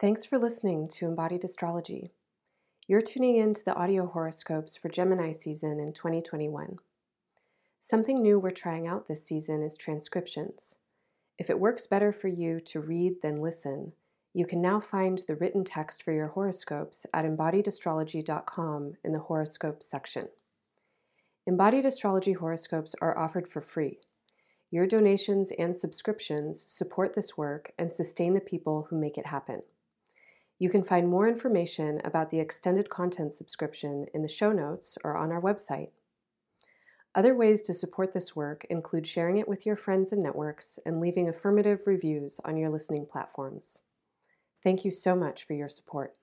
Thanks for listening to Embodied Astrology. You're tuning in to the audio horoscopes for Gemini season in 2021. Something new we're trying out this season is transcriptions. If it works better for you to read than listen, you can now find the written text for your horoscopes at embodiedastrology.com in the horoscopes section. Embodied astrology horoscopes are offered for free. Your donations and subscriptions support this work and sustain the people who make it happen. You can find more information about the extended content subscription in the show notes or on our website. Other ways to support this work include sharing it with your friends and networks and leaving affirmative reviews on your listening platforms. Thank you so much for your support.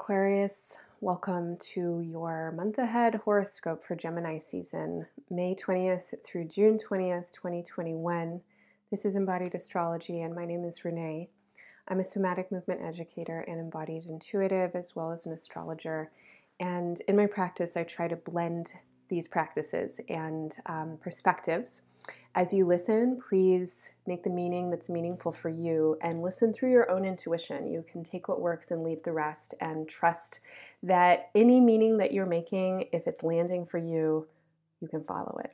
Aquarius. Welcome to your month ahead horoscope for Gemini season, May 20th through June 20th, 2021. This is Embodied Astrology, and my name is Renee. I'm a somatic movement educator and embodied intuitive, as well as an astrologer. And in my practice, I try to blend these practices and um, perspectives as you listen, please make the meaning that's meaningful for you and listen through your own intuition. You can take what works and leave the rest and trust that any meaning that you're making, if it's landing for you, you can follow it.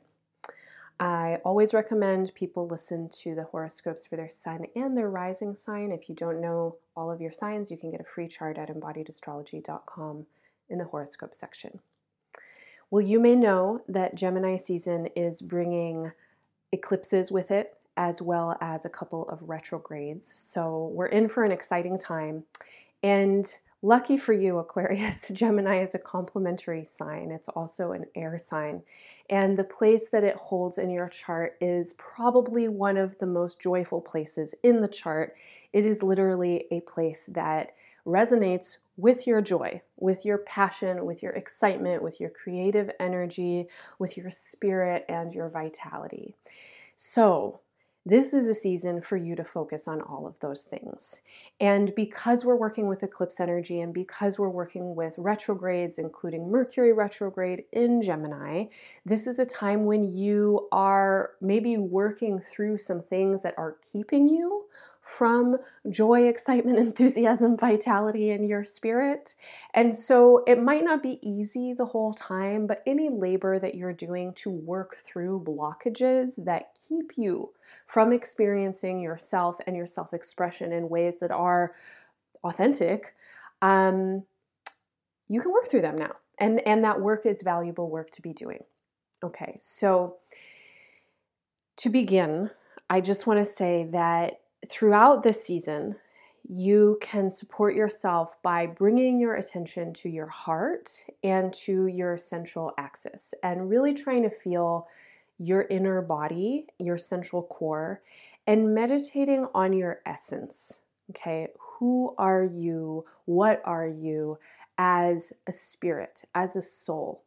I always recommend people listen to the horoscopes for their sun and their rising sign. If you don't know all of your signs, you can get a free chart at embodiedastrology.com in the horoscope section. Well, you may know that Gemini season is bringing eclipses with it, as well as a couple of retrogrades. So we're in for an exciting time. And lucky for you, Aquarius, Gemini is a complementary sign. It's also an air sign. And the place that it holds in your chart is probably one of the most joyful places in the chart. It is literally a place that resonates with your joy, with your passion, with your excitement, with your creative energy, with your spirit, and your vitality. So, this is a season for you to focus on all of those things. And because we're working with eclipse energy and because we're working with retrogrades, including Mercury retrograde in Gemini, this is a time when you are maybe working through some things that are keeping you from joy, excitement, enthusiasm, vitality in your spirit. And so it might not be easy the whole time, but any labor that you're doing to work through blockages that keep you from experiencing yourself and your self expression in ways that are authentic, um, you can work through them now. And, and that work is valuable work to be doing. Okay, so to begin, I just want to say that throughout this season, you can support yourself by bringing your attention to your heart and to your central axis and really trying to feel your inner body, your central core, and meditating on your essence. Okay, who are you? What are you as a spirit, as a soul?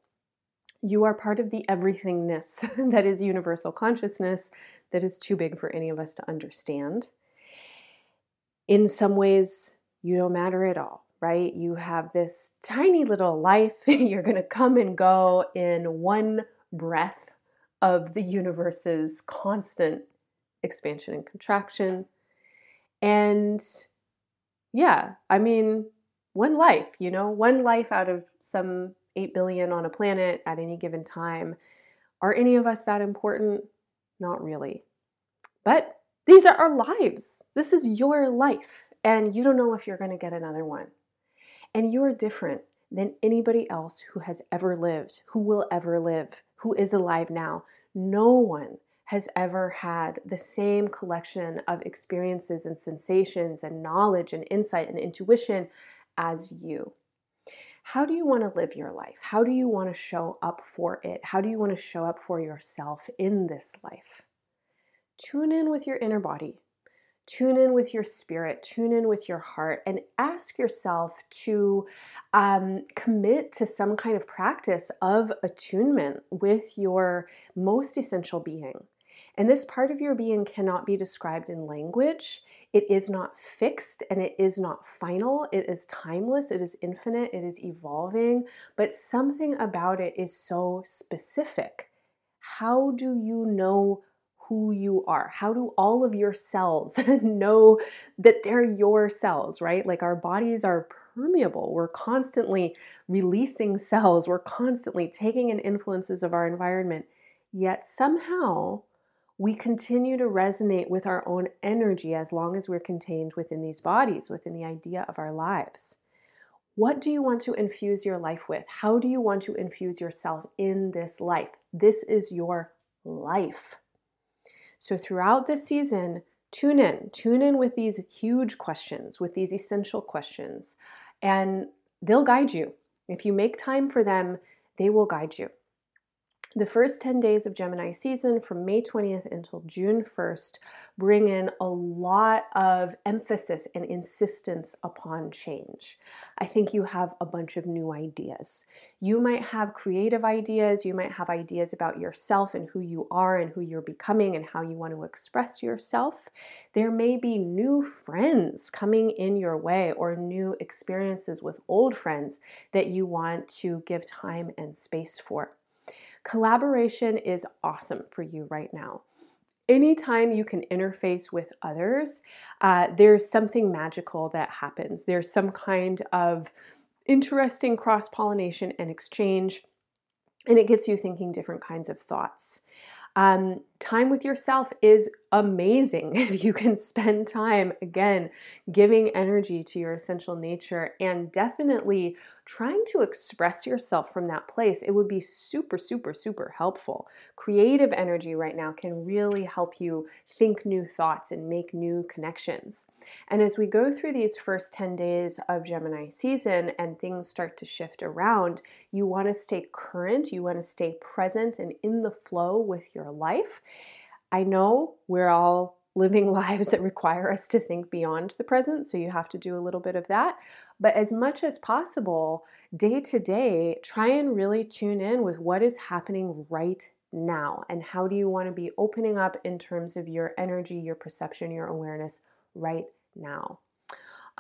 You are part of the everythingness that is universal consciousness that is too big for any of us to understand in some ways, you don't matter at all, right? You have this tiny little life. You're going to come and go in one breath of the universe's constant expansion and contraction. And yeah, I mean, one life, you know, one life out of some 8 billion on a planet at any given time. Are any of us that important? Not really. But these are our lives. This is your life, and you don't know if you're going to get another one. And you are different than anybody else who has ever lived, who will ever live, who is alive now. No one has ever had the same collection of experiences and sensations and knowledge and insight and intuition as you. How do you want to live your life? How do you want to show up for it? How do you want to show up for yourself in this life? Tune in with your inner body. Tune in with your spirit, tune in with your heart, and ask yourself to um, commit to some kind of practice of attunement with your most essential being. And this part of your being cannot be described in language. It is not fixed and it is not final. It is timeless, it is infinite, it is evolving, but something about it is so specific. How do you know who you are? How do all of your cells know that they're your cells, right? Like our bodies are permeable. We're constantly releasing cells, we're constantly taking in influences of our environment. Yet somehow we continue to resonate with our own energy as long as we're contained within these bodies, within the idea of our lives. What do you want to infuse your life with? How do you want to infuse yourself in this life? This is your life. So, throughout this season, tune in, tune in with these huge questions, with these essential questions, and they'll guide you. If you make time for them, they will guide you. The first 10 days of Gemini season from May 20th until June 1st bring in a lot of emphasis and insistence upon change. I think you have a bunch of new ideas. You might have creative ideas, you might have ideas about yourself and who you are and who you're becoming and how you want to express yourself. There may be new friends coming in your way or new experiences with old friends that you want to give time and space for. Collaboration is awesome for you right now. Anytime you can interface with others, uh, there's something magical that happens. There's some kind of interesting cross pollination and exchange, and it gets you thinking different kinds of thoughts. Um, time with yourself is amazing if you can spend time, again, giving energy to your essential nature and definitely trying to express yourself from that place. It would be super, super, super helpful. Creative energy right now can really help you think new thoughts and make new connections. And as we go through these first 10 days of Gemini season and things start to shift around, you want to stay current, you want to stay present and in the flow with your life. I know we're all living lives that require us to think beyond the present, so you have to do a little bit of that. But as much as possible, day to day, try and really tune in with what is happening right now and how do you want to be opening up in terms of your energy, your perception, your awareness right now.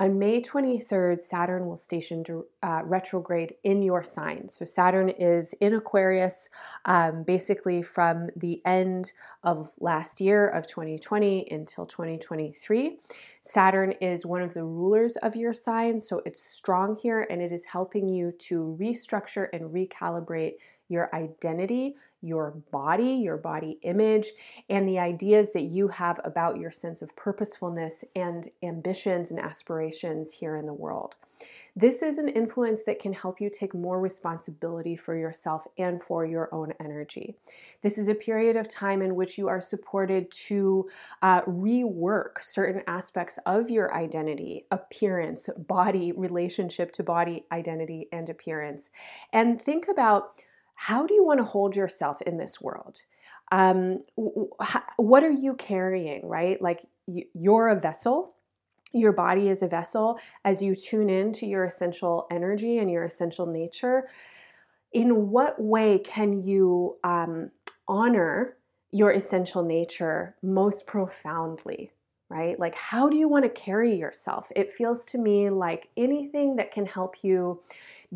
On May 23rd, Saturn will station uh, retrograde in your sign. So, Saturn is in Aquarius um, basically from the end of last year of 2020 until 2023. Saturn is one of the rulers of your sign, so it's strong here and it is helping you to restructure and recalibrate your identity, your body, your body image, and the ideas that you have about your sense of purposefulness and ambitions and aspirations here in the world. This is an influence that can help you take more responsibility for yourself and for your own energy. This is a period of time in which you are supported to uh, rework certain aspects of your identity, appearance, body, relationship to body identity and appearance. And think about how do you want to hold yourself in this world? Um, what are you carrying, right? Like you're a vessel. Your body is a vessel. As you tune in to your essential energy and your essential nature, in what way can you um, honor your essential nature most profoundly? Right? Like, how do you want to carry yourself? It feels to me like anything that can help you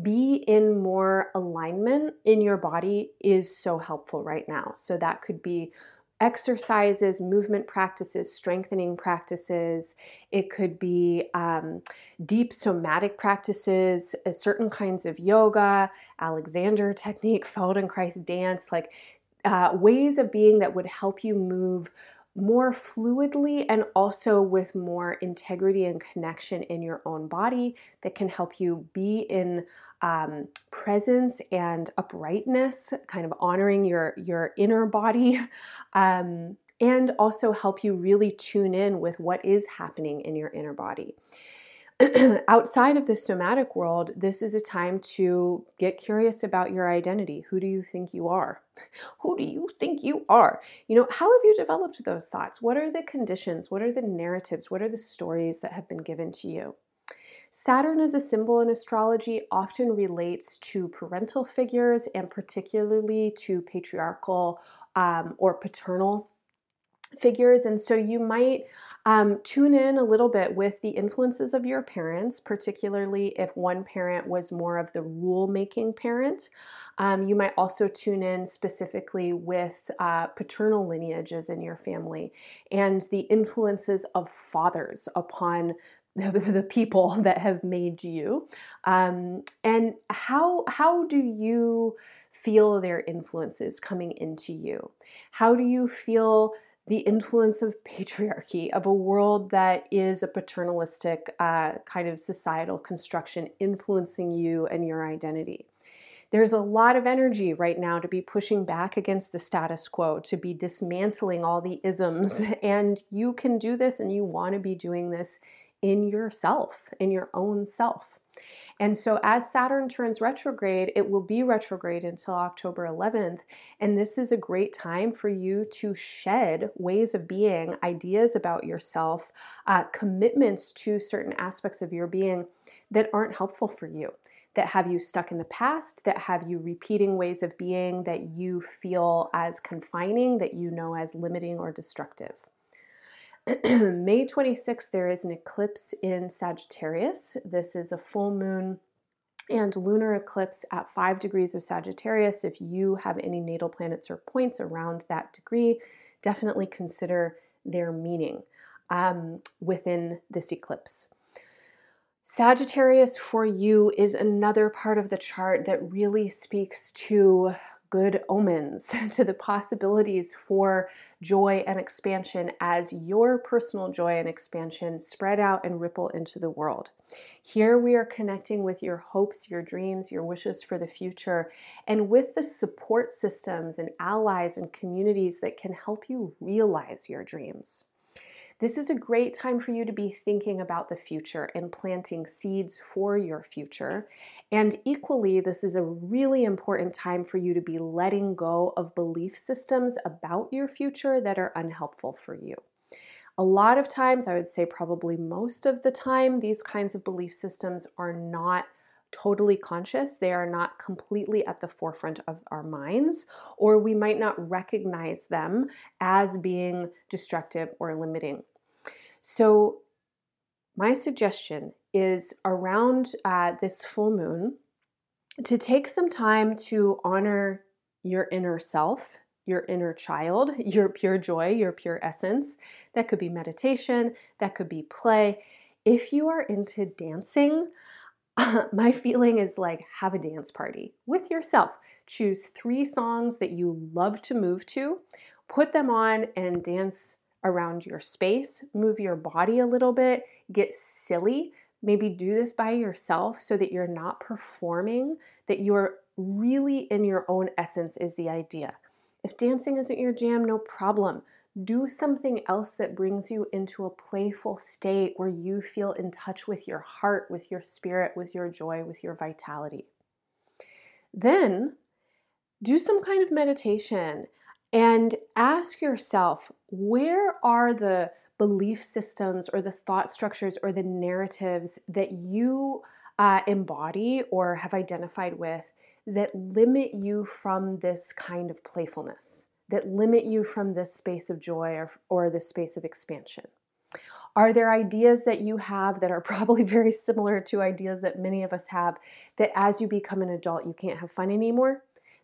be in more alignment in your body is so helpful right now. So that could be exercises, movement practices, strengthening practices. It could be um, deep somatic practices, uh, certain kinds of yoga, Alexander technique, Feldenkrais dance, like uh, ways of being that would help you move more fluidly and also with more integrity and connection in your own body that can help you be in um, presence and uprightness, kind of honoring your your inner body, um, and also help you really tune in with what is happening in your inner body. outside of the somatic world, this is a time to get curious about your identity. Who do you think you are? Who do you think you are? You know, how have you developed those thoughts? What are the conditions? What are the narratives? What are the stories that have been given to you? Saturn as a symbol in astrology often relates to parental figures and particularly to patriarchal um, or paternal figures. And so you might um, tune in a little bit with the influences of your parents, particularly if one parent was more of the rule making parent. Um, you might also tune in specifically with uh, paternal lineages in your family and the influences of fathers upon the people that have made you um, and how how do you feel their influences coming into you how do you feel the influence of patriarchy, of a world that is a paternalistic uh, kind of societal construction influencing you and your identity. There's a lot of energy right now to be pushing back against the status quo, to be dismantling all the isms. And you can do this and you want to be doing this in yourself, in your own self. And so, as Saturn turns retrograde, it will be retrograde until October 11th. And this is a great time for you to shed ways of being, ideas about yourself, uh, commitments to certain aspects of your being that aren't helpful for you. That have you stuck in the past, that have you repeating ways of being that you feel as confining, that you know as limiting or destructive. May 26th, there is an eclipse in Sagittarius. This is a full moon and lunar eclipse at 5 degrees of Sagittarius. If you have any natal planets or points around that degree, definitely consider their meaning um, within this eclipse. Sagittarius for you is another part of the chart that really speaks to good omens, to the possibilities for joy and expansion as your personal joy and expansion spread out and ripple into the world. Here we are connecting with your hopes, your dreams, your wishes for the future, and with the support systems and allies and communities that can help you realize your dreams. This is a great time for you to be thinking about the future and planting seeds for your future. And equally, this is a really important time for you to be letting go of belief systems about your future that are unhelpful for you. A lot of times, I would say probably most of the time, these kinds of belief systems are not totally conscious. They are not completely at the forefront of our minds, or we might not recognize them as being destructive or limiting. So, my suggestion is around uh, this full moon to take some time to honor your inner self, your inner child, your pure joy, your pure essence. That could be meditation, that could be play. If you are into dancing, my feeling is like have a dance party with yourself. Choose three songs that you love to move to, put them on, and dance around your space, move your body a little bit, get silly. Maybe do this by yourself so that you're not performing, that you're really in your own essence, is the idea. If dancing isn't your jam, no problem. Do something else that brings you into a playful state where you feel in touch with your heart, with your spirit, with your joy, with your vitality. Then do some kind of meditation and ask yourself where are the belief systems or the thought structures or the narratives that you uh, embody or have identified with that limit you from this kind of playfulness, that limit you from this space of joy or, or this space of expansion? Are there ideas that you have that are probably very similar to ideas that many of us have that as you become an adult, you can't have fun anymore?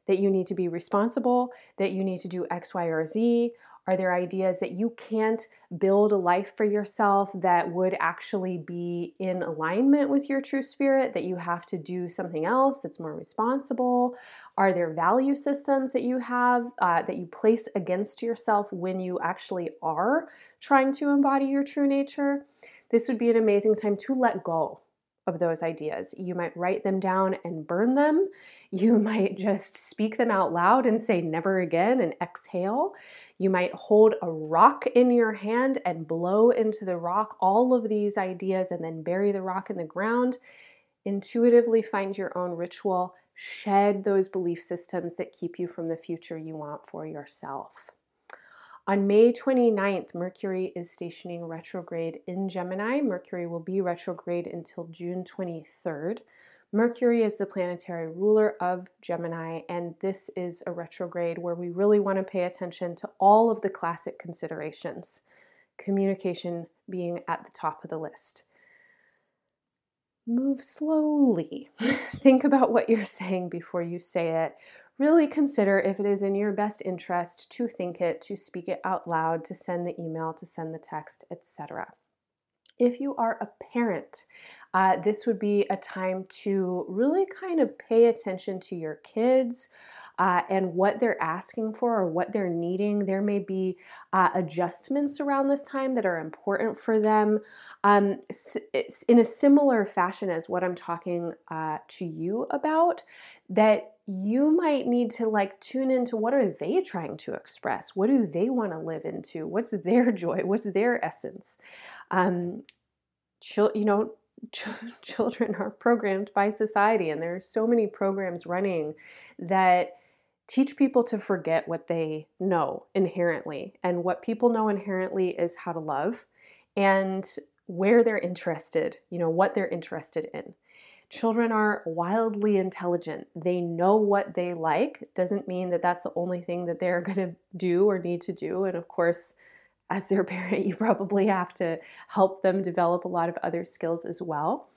that you need to be responsible, that you need to do X, Y, or Z? Are there ideas that you can't build a life for yourself that would actually be in alignment with your true spirit, that you have to do something else that's more responsible? Are there value systems that you have uh, that you place against yourself when you actually are trying to embody your true nature? This would be an amazing time to let go of those ideas. You might write them down and burn them. You might just speak them out loud and say never again and exhale. You might hold a rock in your hand and blow into the rock all of these ideas and then bury the rock in the ground. Intuitively find your own ritual. Shed those belief systems that keep you from the future you want for yourself. On May 29th, Mercury is stationing retrograde in Gemini. Mercury will be retrograde until June 23rd. Mercury is the planetary ruler of Gemini, and this is a retrograde where we really want to pay attention to all of the classic considerations, communication being at the top of the list. Move slowly. Think about what you're saying before you say it really consider if it is in your best interest to think it, to speak it out loud, to send the email, to send the text, etc. If you are a parent, uh, this would be a time to really kind of pay attention to your kids uh, and what they're asking for or what they're needing. There may be uh, adjustments around this time that are important for them. Um, in a similar fashion as what I'm talking uh, to you about, that you might need to like tune into what are they trying to express? What do they want to live into? What's their joy? What's their essence? Um, you know ch- children are programmed by society and there are so many programs running that teach people to forget what they know inherently and what people know inherently is how to love and where they're interested you know what they're interested in Children are wildly intelligent. They know what they like. Doesn't mean that that's the only thing that they're going to do or need to do. And of course, as their parent, you probably have to help them develop a lot of other skills as well.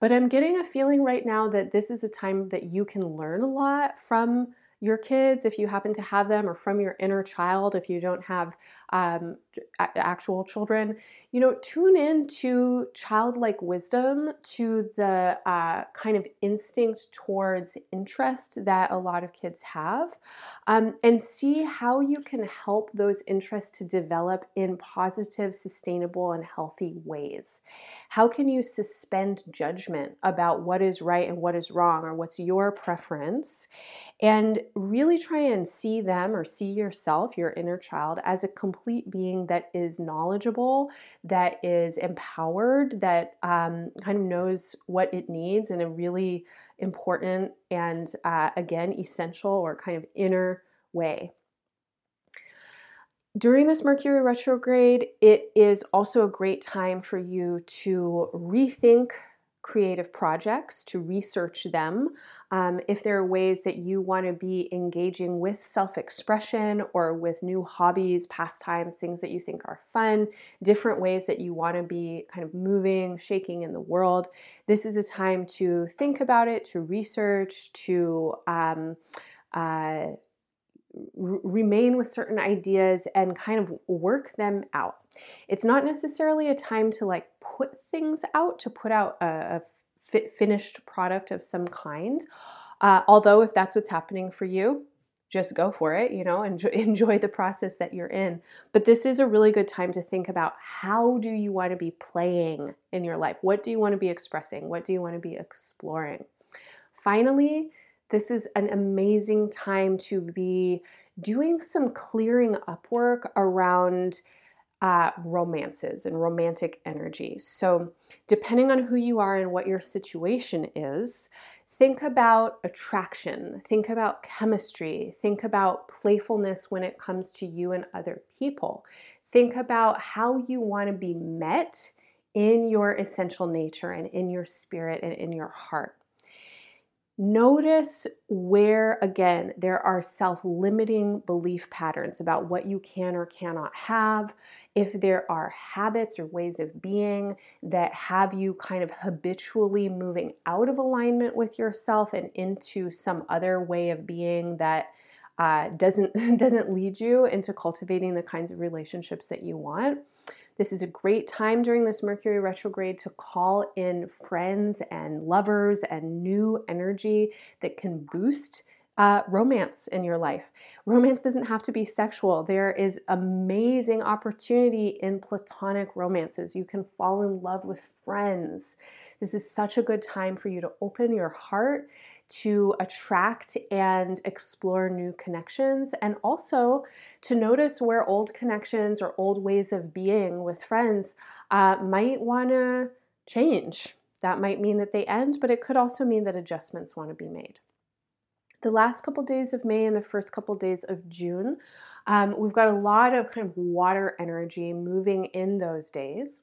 But I'm getting a feeling right now that this is a time that you can learn a lot from your kids if you happen to have them or from your inner child if you don't have um, actual children you know tune in to childlike wisdom to the uh, kind of instinct towards interest that a lot of kids have um, and see how you can help those interests to develop in positive sustainable and healthy ways. How can you suspend judgment about what is right and what is wrong or what's your preference and really try and see them or see yourself your inner child as a complete being that that is knowledgeable, that is empowered, that um, kind of knows what it needs in a really important and, uh, again, essential or kind of inner way. During this Mercury retrograde, it is also a great time for you to rethink creative projects, to research them. Um, if there are ways that you want to be engaging with self expression or with new hobbies, pastimes, things that you think are fun, different ways that you want to be kind of moving, shaking in the world, this is a time to think about it, to research, to um, uh, remain with certain ideas and kind of work them out. It's not necessarily a time to like put things out, to put out a, a finished product of some kind. Uh, although, if that's what's happening for you, just go for it, you know, enjoy, enjoy the process that you're in. But this is a really good time to think about how do you want to be playing in your life? What do you want to be expressing? What do you want to be exploring? Finally, this is an amazing time to be doing some clearing up work around uh, romances and romantic energy. So, depending on who you are and what your situation is, think about attraction, think about chemistry, think about playfulness when it comes to you and other people. Think about how you want to be met in your essential nature and in your spirit and in your heart. Notice where, again, there are self limiting belief patterns about what you can or cannot have. If there are habits or ways of being that have you kind of habitually moving out of alignment with yourself and into some other way of being that uh, doesn't doesn't lead you into cultivating the kinds of relationships that you want. This is a great time during this Mercury retrograde to call in friends and lovers and new energy that can boost uh, romance in your life. Romance doesn't have to be sexual. There is amazing opportunity in platonic romances. You can fall in love with friends. This is such a good time for you to open your heart to attract and explore new connections and also to notice where old connections or old ways of being with friends uh, might want to change. That might mean that they end, but it could also mean that adjustments want to be made the last couple days of May and the first couple days of June, um, we've got a lot of kind of water energy moving in those days.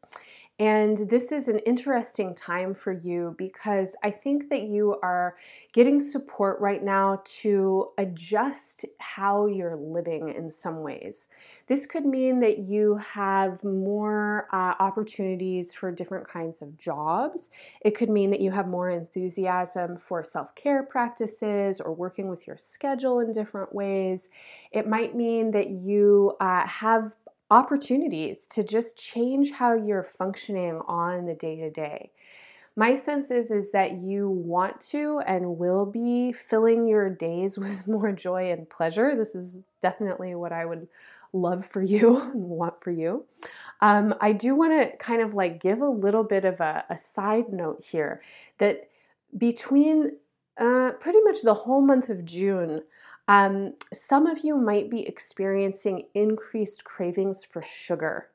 And this is an interesting time for you because I think that you are getting support right now to adjust how you're living in some ways. This could mean that you have more uh, opportunities for different kinds of jobs. It could mean that you have more enthusiasm for self care practices or working with your schedule in different ways. It might mean that you uh, have opportunities to just change how you're functioning on the day to day. My sense is, is that you want to and will be filling your days with more joy and pleasure. This is definitely what I would love for you and want for you. Um, I do want to kind of like give a little bit of a, a side note here that between uh, pretty much the whole month of June, um, some of you might be experiencing increased cravings for sugar.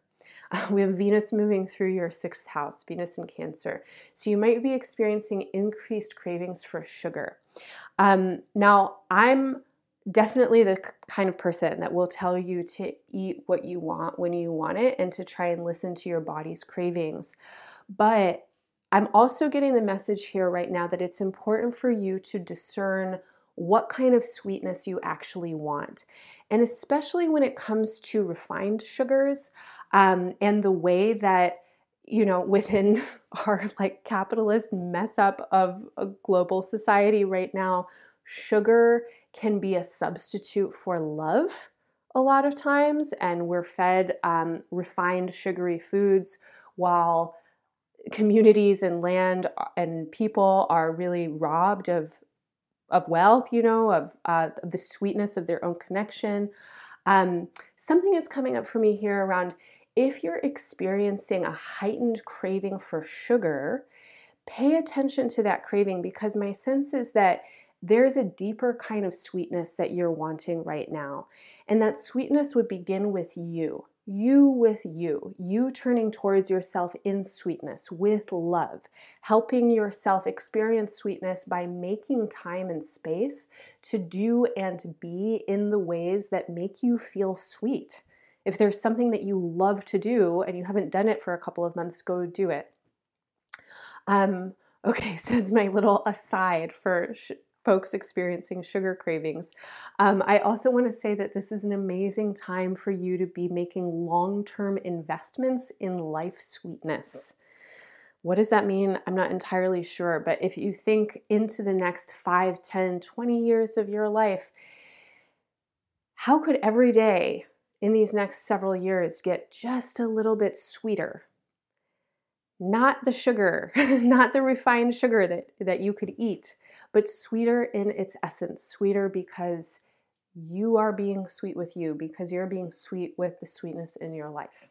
We have Venus moving through your sixth house, Venus in Cancer. So you might be experiencing increased cravings for sugar. Um, now, I'm definitely the kind of person that will tell you to eat what you want when you want it and to try and listen to your body's cravings. But I'm also getting the message here right now that it's important for you to discern what kind of sweetness you actually want. And especially when it comes to refined sugars um, and the way that you know within our like capitalist mess up of a global society right now sugar can be a substitute for love a lot of times and we're fed um, refined sugary foods while communities and land uh, and people are really robbed of of wealth, you know, of, uh, the sweetness of their own connection. Um, something is coming up for me here around if you're experiencing a heightened craving for sugar, pay attention to that craving because my sense is that there's a deeper kind of sweetness that you're wanting right now. And that sweetness would begin with you you with you, you turning towards yourself in sweetness, with love, helping yourself experience sweetness by making time and space to do and be in the ways that make you feel sweet. If there's something that you love to do and you haven't done it for a couple of months, go do it. Um, okay, so it's my little aside for folks experiencing sugar cravings. Um, I also want to say that this is an amazing time for you to be making long term investments in life sweetness. What does that mean? I'm not entirely sure, but if you think into the next 5, 10, 20 years of your life, how could every day in these next several years get just a little bit sweeter? Not the sugar, not the refined sugar that, that you could eat, but sweeter in its essence, sweeter because you are being sweet with you, because you're being sweet with the sweetness in your life.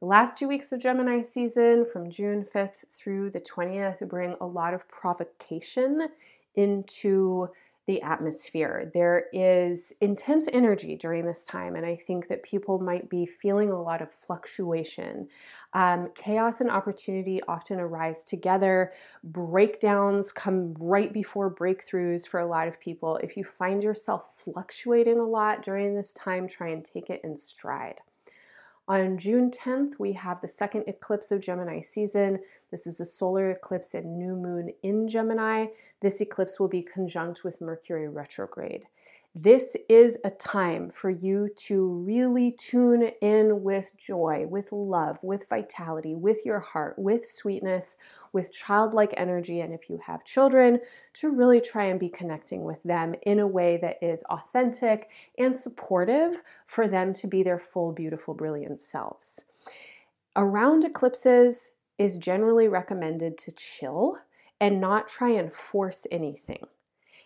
The last two weeks of Gemini season, from June 5th through the 20th, bring a lot of provocation into the atmosphere. There is intense energy during this time, and I think that people might be feeling a lot of fluctuation. Um, chaos and opportunity often arise together. Breakdowns come right before breakthroughs for a lot of people. If you find yourself fluctuating a lot during this time, try and take it in stride. On June 10th, we have the second eclipse of Gemini season. This is a solar eclipse and new moon in Gemini. This eclipse will be conjunct with Mercury retrograde. This is a time for you to really tune in with joy, with love, with vitality, with your heart, with sweetness, with childlike energy. And if you have children, to really try and be connecting with them in a way that is authentic and supportive for them to be their full, beautiful, brilliant selves. Around eclipses is generally recommended to chill and not try and force anything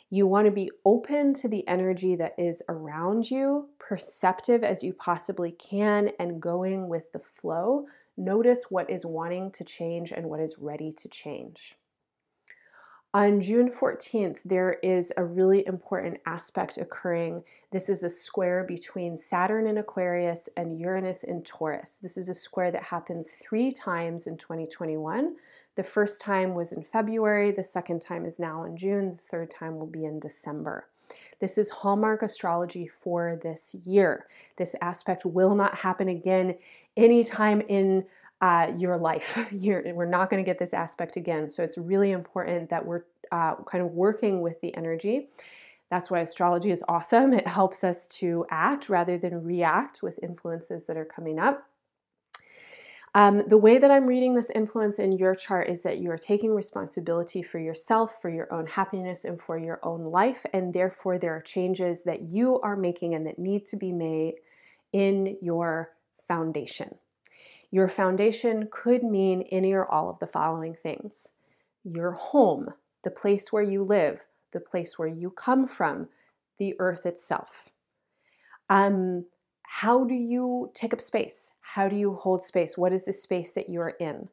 You want to be open to the energy that is around you, perceptive as you possibly can, and going with the flow. Notice what is wanting to change and what is ready to change. On June 14th, there is a really important aspect occurring. This is a square between Saturn in Aquarius and Uranus in Taurus. This is a square that happens three times in 2021. The first time was in February, the second time is now in June, the third time will be in December. This is Hallmark astrology for this year. This aspect will not happen again anytime in uh, your life. You're, we're not going to get this aspect again. So it's really important that we're uh, kind of working with the energy. That's why astrology is awesome. It helps us to act rather than react with influences that are coming up. Um, the way that I'm reading this influence in your chart is that you are taking responsibility for yourself, for your own happiness, and for your own life. And therefore, there are changes that you are making and that need to be made in your foundation. Your foundation could mean any or all of the following things your home, the place where you live, the place where you come from, the earth itself. Um, how do you take up space? How do you hold space? What is the space that you're in?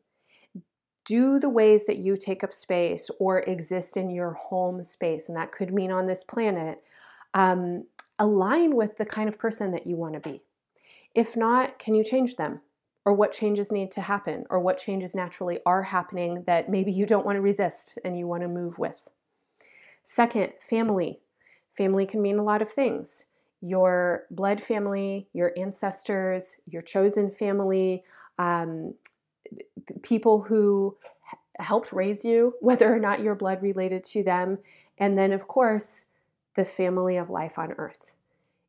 Do the ways that you take up space or exist in your home space, and that could mean on this planet, um, align with the kind of person that you want to be? If not, can you change them? Or what changes need to happen? Or what changes naturally are happening that maybe you don't want to resist and you want to move with? Second, family. Family can mean a lot of things your blood family, your ancestors, your chosen family, um, people who helped raise you, whether or not you're blood related to them, and then, of course, the family of life on earth.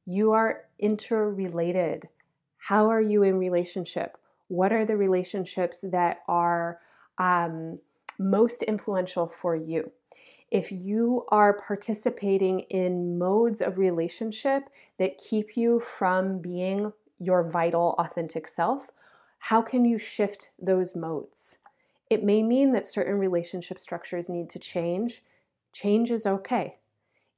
You are interrelated. How are you in relationship? What are the relationships that are um, most influential for you? If you are participating in modes of relationship that keep you from being your vital, authentic self, how can you shift those modes? It may mean that certain relationship structures need to change. Change is okay.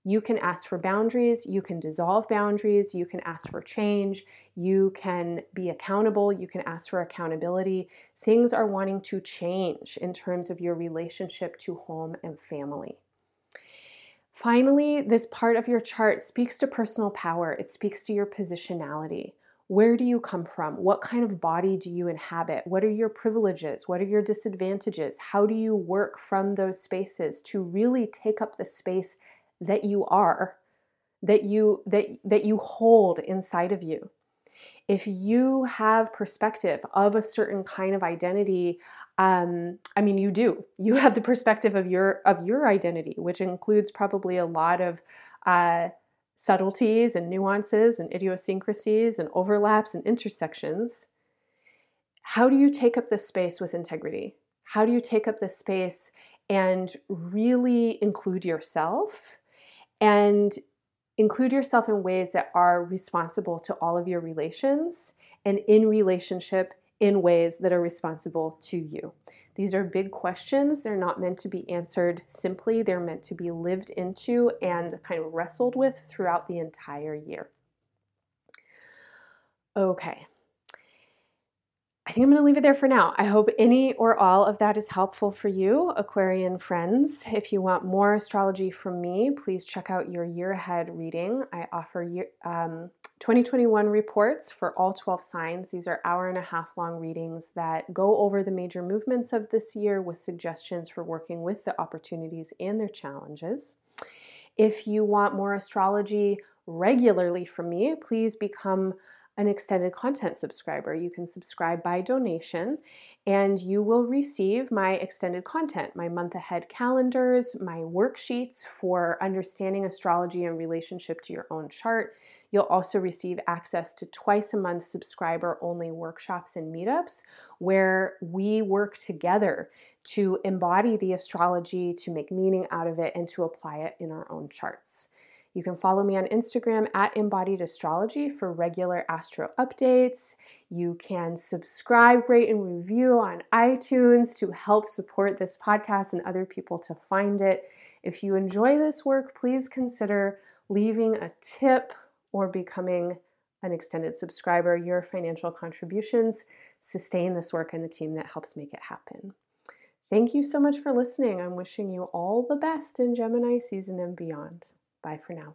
You can ask for boundaries, you can dissolve boundaries, you can ask for change, you can be accountable, you can ask for accountability. Things are wanting to change in terms of your relationship to home and family. Finally, this part of your chart speaks to personal power. It speaks to your positionality. Where do you come from? What kind of body do you inhabit? What are your privileges? What are your disadvantages? How do you work from those spaces to really take up the space that you are, that you that that you hold inside of you? If you have perspective of a certain kind of identity, um, I mean, you do. You have the perspective of your of your identity, which includes probably a lot of uh, subtleties and nuances and idiosyncrasies and overlaps and intersections. How do you take up this space with integrity? How do you take up this space and really include yourself and include yourself in ways that are responsible to all of your relations and in relationship in ways that are responsible to you? These are big questions. They're not meant to be answered simply, they're meant to be lived into and kind of wrestled with throughout the entire year. Okay, I think I'm going to leave it there for now. I hope any or all of that is helpful for you, Aquarian friends. If you want more astrology from me, please check out your year ahead reading. I offer year, um, 2021 reports for all 12 signs. These are hour and a half long readings that go over the major movements of this year with suggestions for working with the opportunities and their challenges. If you want more astrology regularly from me, please become an extended content subscriber. You can subscribe by donation and you will receive my extended content, my month ahead calendars, my worksheets for understanding astrology in relationship to your own chart. You'll also receive access to twice a month subscriber only workshops and meetups where we work together to embody the astrology, to make meaning out of it, and to apply it in our own charts. You can follow me on Instagram at Embodied Astrology for regular astro updates. You can subscribe, rate, and review on iTunes to help support this podcast and other people to find it. If you enjoy this work, please consider leaving a tip or becoming an extended subscriber. Your financial contributions sustain this work and the team that helps make it happen. Thank you so much for listening. I'm wishing you all the best in Gemini season and beyond. Bye for now.